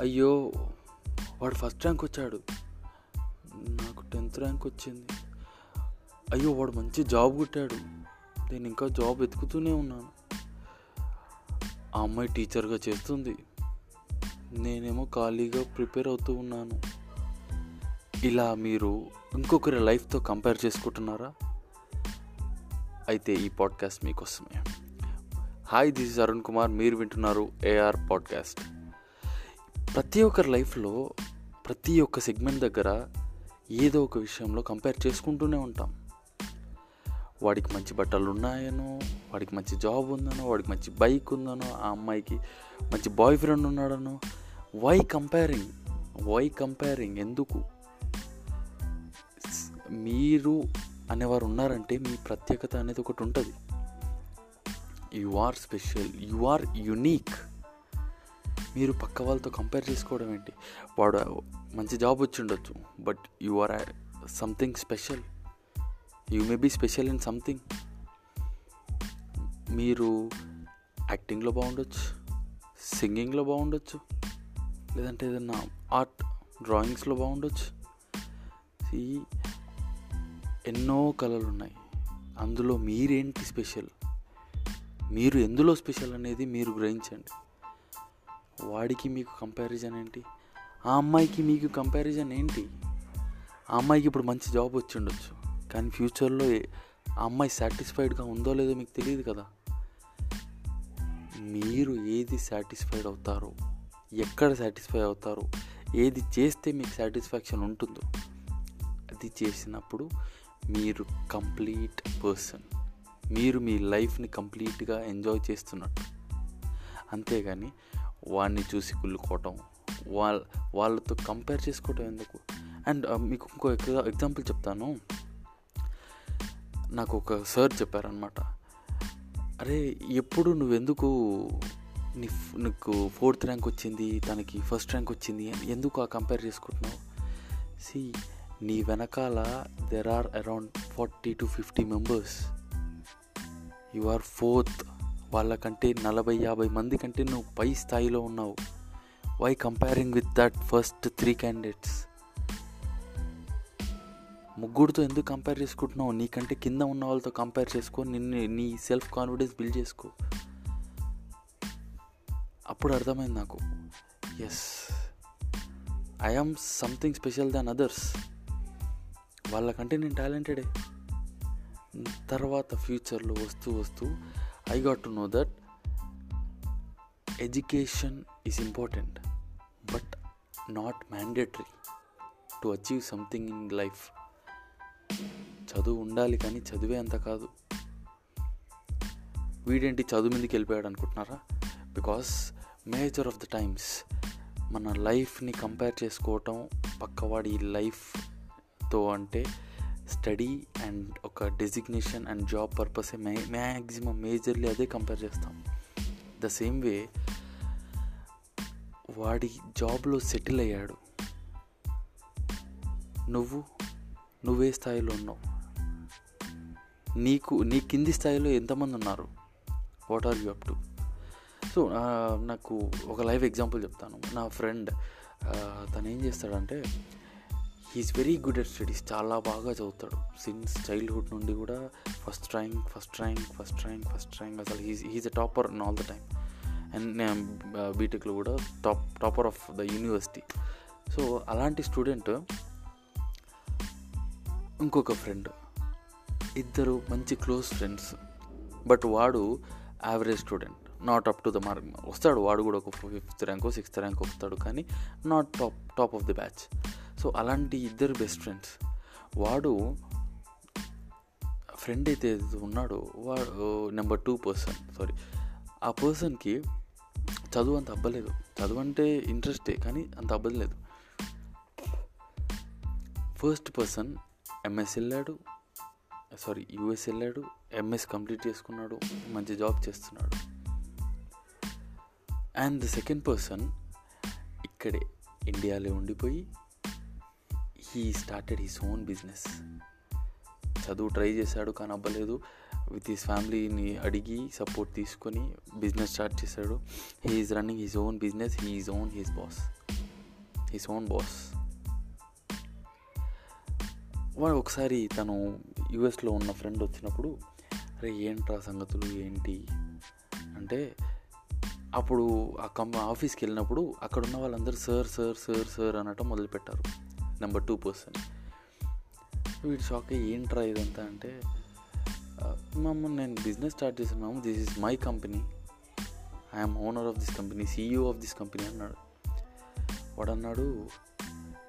అయ్యో వాడు first rank వచ్చాడు. నాకు టెన్త్ ర్యాంక్ వచ్చింది. అయ్యో వాడు మంచి జాబ్ కొట్టాడు. నేను ఇంకా జాబ్ వెతుకుతూనే ఉన్నాను. ఆ అమ్మాయి టీచర్గా చేస్తుంది. నేనేమో ఖాళీగా ప్రిపేర్ అవుతూ ఉన్నాను. ఇలా మీరు ఇంకొకరి లైఫ్తో కంపేర్ చేసుకుంటున్నారా? అయితే ఈ పాడ్కాస్ట్ మీకోసమే. Hi this is Arun Kumar. మీరు వింటున్నారు ఏఆర్ పాడ్కాస్ట్ ప్రతి ఒక్కరి లైఫ్లో ప్రతి ఒక్క సెగ్మెంట్ దగ్గర ఏదో ఒక విషయంలో కంపేర్ చేసుకుంటూనే ఉంటాం. వాడికి మంచి బట్టలు ఉన్నాయనో వాడికి మంచి జాబ్ ఉందనో వాడికి మంచి బైక్ ఉందనో ఆ అమ్మాయికి మంచి బాయ్ ఫ్రెండ్ ఉన్నాడనో వై కంపేరింగ్ వై కంపేరింగ్ ఎందుకు? మీరు అనేవారు ఉన్నారంటే మీ ప్రత్యేకత అనేది ఒకటి ఉంటుంది. You are special you are unique. మీరు పక్క వాళ్ళతో కంపేర్ చేసుకోవడం ఏంటి? వాడు మంచి జాబ్ వచ్చి ఉండొచ్చు but you are something special you may be special in something మీరు యాక్టింగ్లో బాగుండొచ్చు సింగింగ్లో బాగుండొచ్చు లేదంటే ఏదన్నా ఆర్ట్ డ్రాయింగ్స్లో బాగుండొచ్చు. ఈ ఎన్నో కళలు ఉన్నాయి అందులో మీరేంటి స్పెషల్ మీరు ఎందులో స్పెషల్ అనేది మీరు గ్రహించండి. వాడికి మీకు కంపారిజన్ ఏంటి? ఆ అమ్మాయికి మీకు కంపారిజన్ ఏంటి? ఆ అమ్మాయికి ఇప్పుడు మంచి జాబ్ వచ్చి ఉండొచ్చు కానీ ఫ్యూచర్లో ఆ అమ్మాయి సాటిస్ఫైడ్గా ఉందో లేదో మీకు తెలియదు కదా. మీరు ఏది సాటిస్ఫైడ్ అవుతారో ఎక్కడ సాటిస్ఫై అవుతారో ఏది చేస్తే మీకు సాటిస్ఫాక్షన్ ఉంటుందో అది చేసినప్పుడు మీరు కంప్లీట్ పర్సన్ మీరు మీ లైఫ్ని కంప్లీట్గా ఎంజాయ్ చేస్తున్నట్టు. అంతేగాని వాడిని చూసి కుళ్ళుకోవటం వాళ్ళ వాళ్ళతో కంపేర్ చేసుకోవటం ఎందుకు? అండ్ uh, మీకు ఇంకో ఎగ్జాంపుల్ చెప్తాను. నాకు ఒక సార్ చెప్పారనమాట అరే ఎప్పుడు నువ్వెందుకు నీ నీకు ఫోర్త్ ర్యాంక్ వచ్చింది తనకి ఫస్ట్ ర్యాంక్ వచ్చింది ఎందుకు ఆ కంపేర్ చేసుకుంటున్నావు? సి నీ వెనకాల there are around forty to fifty members you are forth వాళ్ళకంటే నలభై యాభై మంది కంటే నువ్వు పై స్థాయిలో ఉన్నావు. Why comparing with that first three candidates ముగ్గురితో ఎందుకు కంపేర్ చేసుకుంటున్నావు? నీకంటే కింద ఉన్న వాళ్ళతో కంపేర్ చేసుకో నిన్ను నీ సెల్ఫ్ కాన్ఫిడెన్స్ బిల్డ్ చేసుకో. అప్పుడు అర్థమైంది నాకు. Yes I am something special than others వాళ్ళకంటే నేను టాలెంటెడే తర్వాత ఫ్యూచర్లో వస్తూ వస్తూ I got to know that education is important but not mandatory to achieve something in life చదువు ఉండాలి కానీ చదివే అంత కాదు. వీడేంటి చదువు మీదకి వెళ్ళిపోయాడు అనుకుంటున్నారా? Because major of the times మన లైఫ్ని కంపేర్ చేసుకోవటం పక్కవాడి లైఫ్తో అంటే స్టడీ అండ్ ఒక డెసిగ్నేషన్ అండ్ జాబ్ పర్పసే మ్యా మ్యాక్సిమం మేజర్లీ అదే కంపేర్ చేస్తాం. ద సేమ్ వే వాడి జాబ్లో సెటిల్ అయ్యాడు. నువ్వు నువ్వే స్థాయిలో ఉన్నావు. నీకు నీ కింది స్థాయిలో ఎంతమంది ఉన్నారు? What are you up to so నాకు ఒక లైవ్ ఎగ్జాంపుల్ చెప్తాను. నా ఫ్రెండ్ తను ఏం చేస్తాడంటే he is very good at studies చాలా బాగా చదువుతాడు. సిన్స్ చైల్డ్హుడ్ నుండి కూడా first rank first rank first rank first rank అసలు he's he's a topper in all the time and బీటెక్లో కూడా top topper of the university so అలాంటి student ఇంకొక ఫ్రెండ్ ఇద్దరు మంచి క్లోజ్ ఫ్రెండ్స్ బట్ వాడు average student not up to the mark వస్తాడు. వాడు కూడా ఒక ఫిఫ్త్ ర్యాంక్ సిక్స్త్ ర్యాంక్ వస్తాడు. కానీ not top top of the batch so అలాంటి ఇద్దరు బెస్ట్ ఫ్రెండ్స్ వాడు ఫ్రెండ్ అయితే ఉన్నాడో వాడు నెంబర్ టూ పర్సన్ సారీ ఆ పర్సన్కి చదువు అంత అబ్బలేదు. చదువు అంటే ఇంట్రెస్టే కానీ అంత అబ్బలేదు ఫస్ట్ పర్సన్ ఎంఎస్ వెళ్ళాడు. సారీ యూఎస్ వెళ్ళాడు. ఎంఎస్ కంప్లీట్ చేసుకున్నాడు. మంచి జాబ్ చేస్తున్నాడు. అండ్ ద సెకండ్ పర్సన్ ఇక్కడే ఇండియాలో ఉండిపోయి he started his own business చదువు ట్రై చేశాడు కానీ అవ్వలేదు. విత్ హిస్ ఫ్యామిలీని అడిగి సపోర్ట్ తీసుకొని బిజినెస్ స్టార్ట్ చేశాడు. He is running his own business he is own his boss his own boss వాడు ఒకసారి తను యుఎస్లో ఉన్న ఫ్రెండ్ వచ్చినప్పుడు అరే ఏంట్రా సంగతులు? ఏంటి? అంటే అప్పుడు ఆ కం ఆఫీస్కి వెళ్ళినప్పుడు అక్కడ ఉన్న వాళ్ళందరూ సార్ సార్ సార్ సార్ అనటం మొదలుపెట్టారు. నెంబర్ టూ పర్సన్ వీడు షాక్ అయ్యి ఏంట్రా ఇదంతా అంటే మమ్మ నేను బిజినెస్ స్టార్ట్ చేశాను మామ this is my company I'm owner of this company CEO of this company అన్నాడు వాడు అన్నాడు.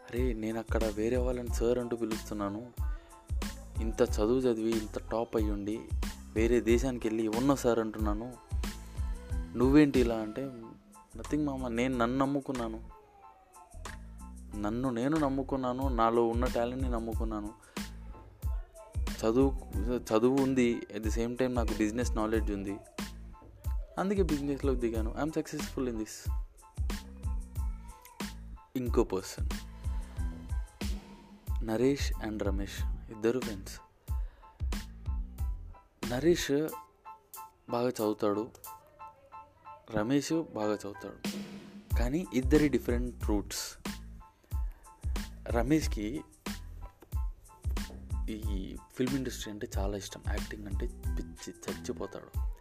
అరే నేను అక్కడ వేరే వాళ్ళని సార్ అంటూ పిలుస్తున్నాను. ఇంత చదువు చదివి ఇంత టాప్ అయ్యి ఉండి వేరే దేశానికి వెళ్ళి ఉన్న సార్ అంటున్నాను. నువ్వేంటి ఇలా అంటే నథింగ్ మామ నేను నన్ను నమ్ముకున్నాను. నన్ను నేను నమ్ముకున్నాను నాలో ఉన్న టాలెంట్ని నమ్ముకున్నాను. చదువు చదువు ఉంది అట్ ది సేమ్ టైం నాకు బిజినెస్ నాలెడ్జ్ ఉంది. అందుకే బిజినెస్లోకి దిగాను. ఐఎమ్ సక్సెస్ఫుల్ ఇన్ దిస్ ఇంకో పర్సన్ నరేష్ అండ్ రమేష్ ఇద్దరు ఫ్రెండ్స్ నరేష్ బాగా చదువుతాడు రమేష్ బాగా చదువుతాడు. కానీ ఇద్దరి డిఫరెంట్ రూట్స్ రమేష్కి ఈ ఫిల్మ్ ఇండస్ట్రీ అంటే చాలా ఇష్టం. యాక్టింగ్ అంటే పిచ్చి చచ్చిపోతాడు.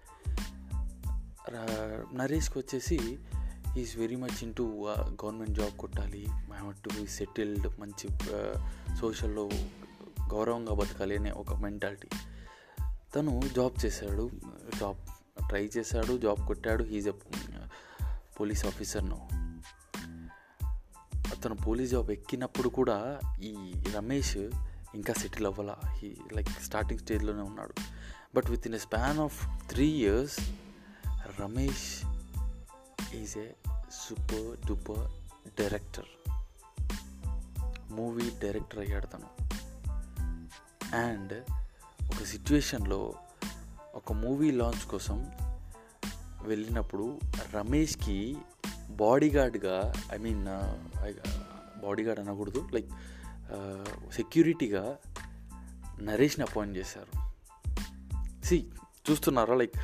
నరేష్కి వచ్చేసి is very much into government job కొట్టాలి. టు బీ సెటిల్డ్ మంచి సోషల్లో గౌరవంగా బతకాలి అనే ఒక మెంటాలిటీ. తను జాబ్ చేశాడు. జాబ్ ట్రై చేశాడు జాబ్ కొట్టాడు. హీజ్ ఎ పోలీస్ ఆఫీసర్ను. అతను పోలీస్ జాబ్ ఎక్కినప్పుడు కూడా ఈ రమేష్ ఇంకా సెటిల్ అవ్వాల? హీ లైక్ స్టార్టింగ్ స్టేజ్లోనే ఉన్నాడు. But within a span of three years Ramesh is a super duper director movie director అయ్యాడు తను. అండ్ ఒక సిచ్యువేషన్లో ఒక మూవీ లాంచ్ కోసం వెళ్ళినప్పుడు రమేష్కి బాడీగార్డ్గా ఐ మీన్ బాడీగార్డ్ అనకూడదు. లైక్ సెక్యూరిటీగా uh, నరేష్ని అపాయింట్ చేశారు. సి చూస్తున్నారా? లైక్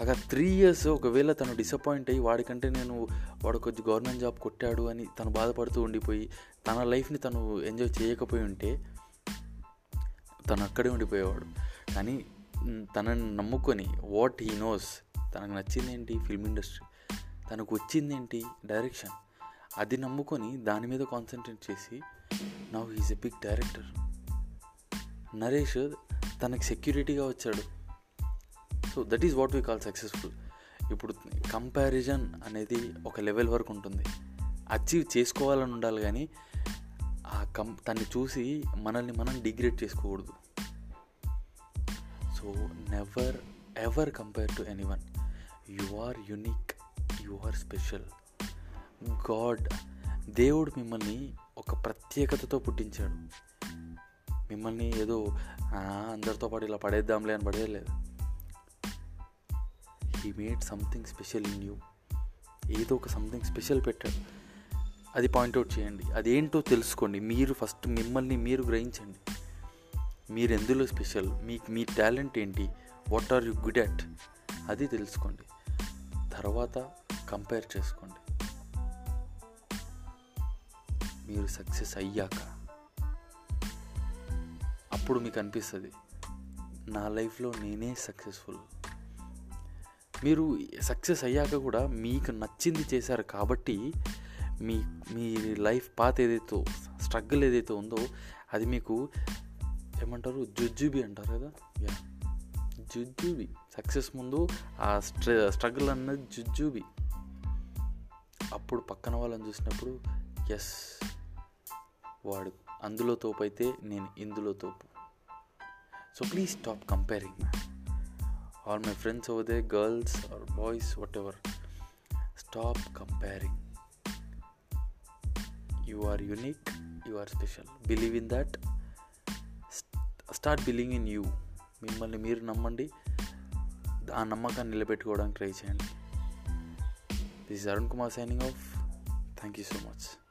అక్కడ త్రీ ఇయర్స్ ఒకవేళ తను డిసప్పాయింట్ అయ్యి వాడికంటే నేను వాడు కొద్ది గవర్నమెంట్ జాబ్ కొట్టాడు అని తను బాధపడుతూ ఉండిపోయి తన లైఫ్ని తను ఎంజాయ్ చేయకపోయి ఉంటే తను అక్కడే ఉండిపోయేవాడు. కానీ తనని నమ్ముకొని వాట్ హీ నోస్ తనకు నచ్చింది ఏంటి ఫిల్మ్ ఇండస్ట్రీ తనకు వచ్చింది ఏంటి డైరెక్షన్? అది నమ్ముకొని దాని మీద కాన్సన్ట్రేట్ చేసి now he's a big director. Naresh తనకి సెక్యూరిటీగా వచ్చాడు. So that is what we call successful. ఇప్పుడు కంపారిజన్ అనేది ఒక లెవెల్ వరకు ఉంటుంది. అచీవ్ చేసుకోవాలని ఉండాలి కానీ ఆ కం తన్ని చూసి మనల్ని మనం డిగ్రేడ్ చేసుకోకూడదు. So never ever compare to anyone you are unique you are special. God దేవుడు మిమ్మల్ని ఒక ప్రత్యేకతతో పుట్టించాడు. మిమ్మల్ని ఏదో అందరితో పాటు ఇలా పడేద్దాంలే అని పడేయలేదు. He made something special in you. ఏదో ఒక సంథింగ్ స్పెషల్ పెట్టాడు. అది పాయింట్అవుట్ చేయండి. అదేంటో తెలుసుకోండి. మీరు ఫస్ట్ మిమ్మల్ని మీరు గ్రహించండి. మీరు ఎందులో స్పెషల్? మీకు మీ టాలెంట్ ఏంటి? What are you good at? అది తెలుసుకోండి. తర్వాత కంపేర్ చేసుకోండి. మీరు సక్సెస్ అయ్యాక అప్పుడు మీకు అనిపిస్తుంది నా లైఫ్లో నేనే సక్సెస్ఫుల్. మీరు సక్సెస్ అయ్యాక కూడా మీకు నచ్చింది చేశారు కాబట్టి మీ మీ లైఫ్ పాత్ ఏదైతే స్ట్రగుల్ ఏదైతే ఉందో అది మీకు ఏమంటారు జుజ్జుబి అంటారు కదా? యా. జుజ్జుబి. సక్సెస్ ముందు ఆ స్ట్ర స్ట్రగుల్ అన్నది జుజ్జుబి. అప్పుడు పక్కన వాళ్ళని చూసినప్పుడు ఎస్ వాడు అందులో తోపు అయితే నేను ఇందులో తోపు. So please stop comparing. Are all my friends over there girls or boys whatever stop comparing. You are unique you are special. Believe in that. Start believing in you. మిమ్మల్ని మీరు నమ్మండి. ఆ నమ్మకాన్ని నిలబెట్టుకోవడానికి ట్రై చేయండి. This is Arun Kumar signing off. Thank you so much.